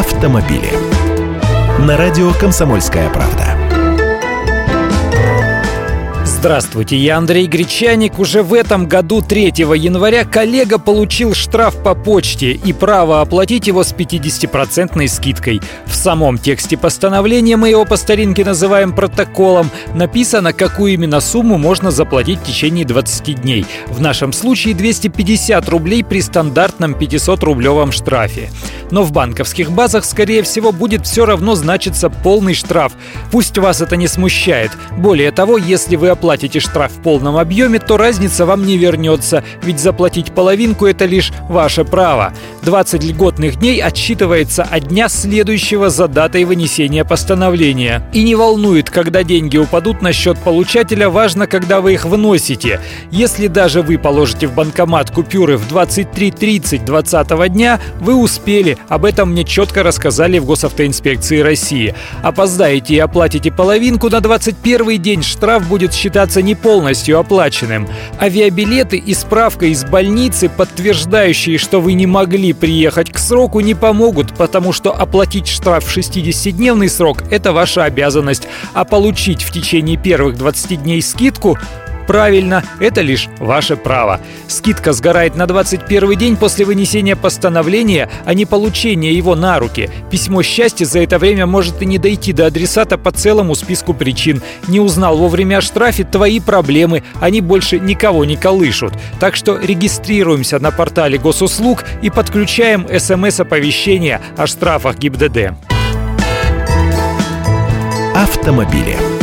автомобили. На радио «Комсомольская правда». Здравствуйте, я Андрей Гречаник. Уже в этом году, 3 января, коллега получил штраф по почте и право оплатить его с 50% скидкой. В самом тексте постановления, мы его по старинке называем протоколом, написано, какую именно сумму можно заплатить в течение 20 дней. В нашем случае 250 рублей при стандартном 500-рублевом штрафе. Но в банковских базах, скорее всего, будет все равно значиться полный штраф. Пусть вас это не смущает. Более того, если вы оплатите штраф в полном объеме, то разница вам не вернется, ведь заплатить половинку – это лишь ваше право. 20 льготных дней отсчитывается от дня следующего за датой вынесения постановления. И не волнует, когда деньги упадут на счет получателя, важно, когда вы их выносите. Если даже вы положите в банкомат купюры в 23.30 20 дня, вы успели. Об этом мне четко рассказали в Госавтоинспекции России. Опоздаете и оплатите половинку, на 21 день штраф будет считаться не полностью оплаченным. Авиабилеты и справка из больницы, подтверждающие, что вы не могли приехать к сроку, не помогут, потому что оплатить штраф в 60-дневный срок – это ваша обязанность, а получить в течение первых 20 дней скидку Правильно, это лишь ваше право. Скидка сгорает на 21 день после вынесения постановления, а не получения его на руки. Письмо счастья за это время может и не дойти до адресата по целому списку причин. Не узнал вовремя о штрафе – твои проблемы, они больше никого не колышут. Так что регистрируемся на портале госуслуг и подключаем смс-оповещения о штрафах ГИБДД. Автомобили.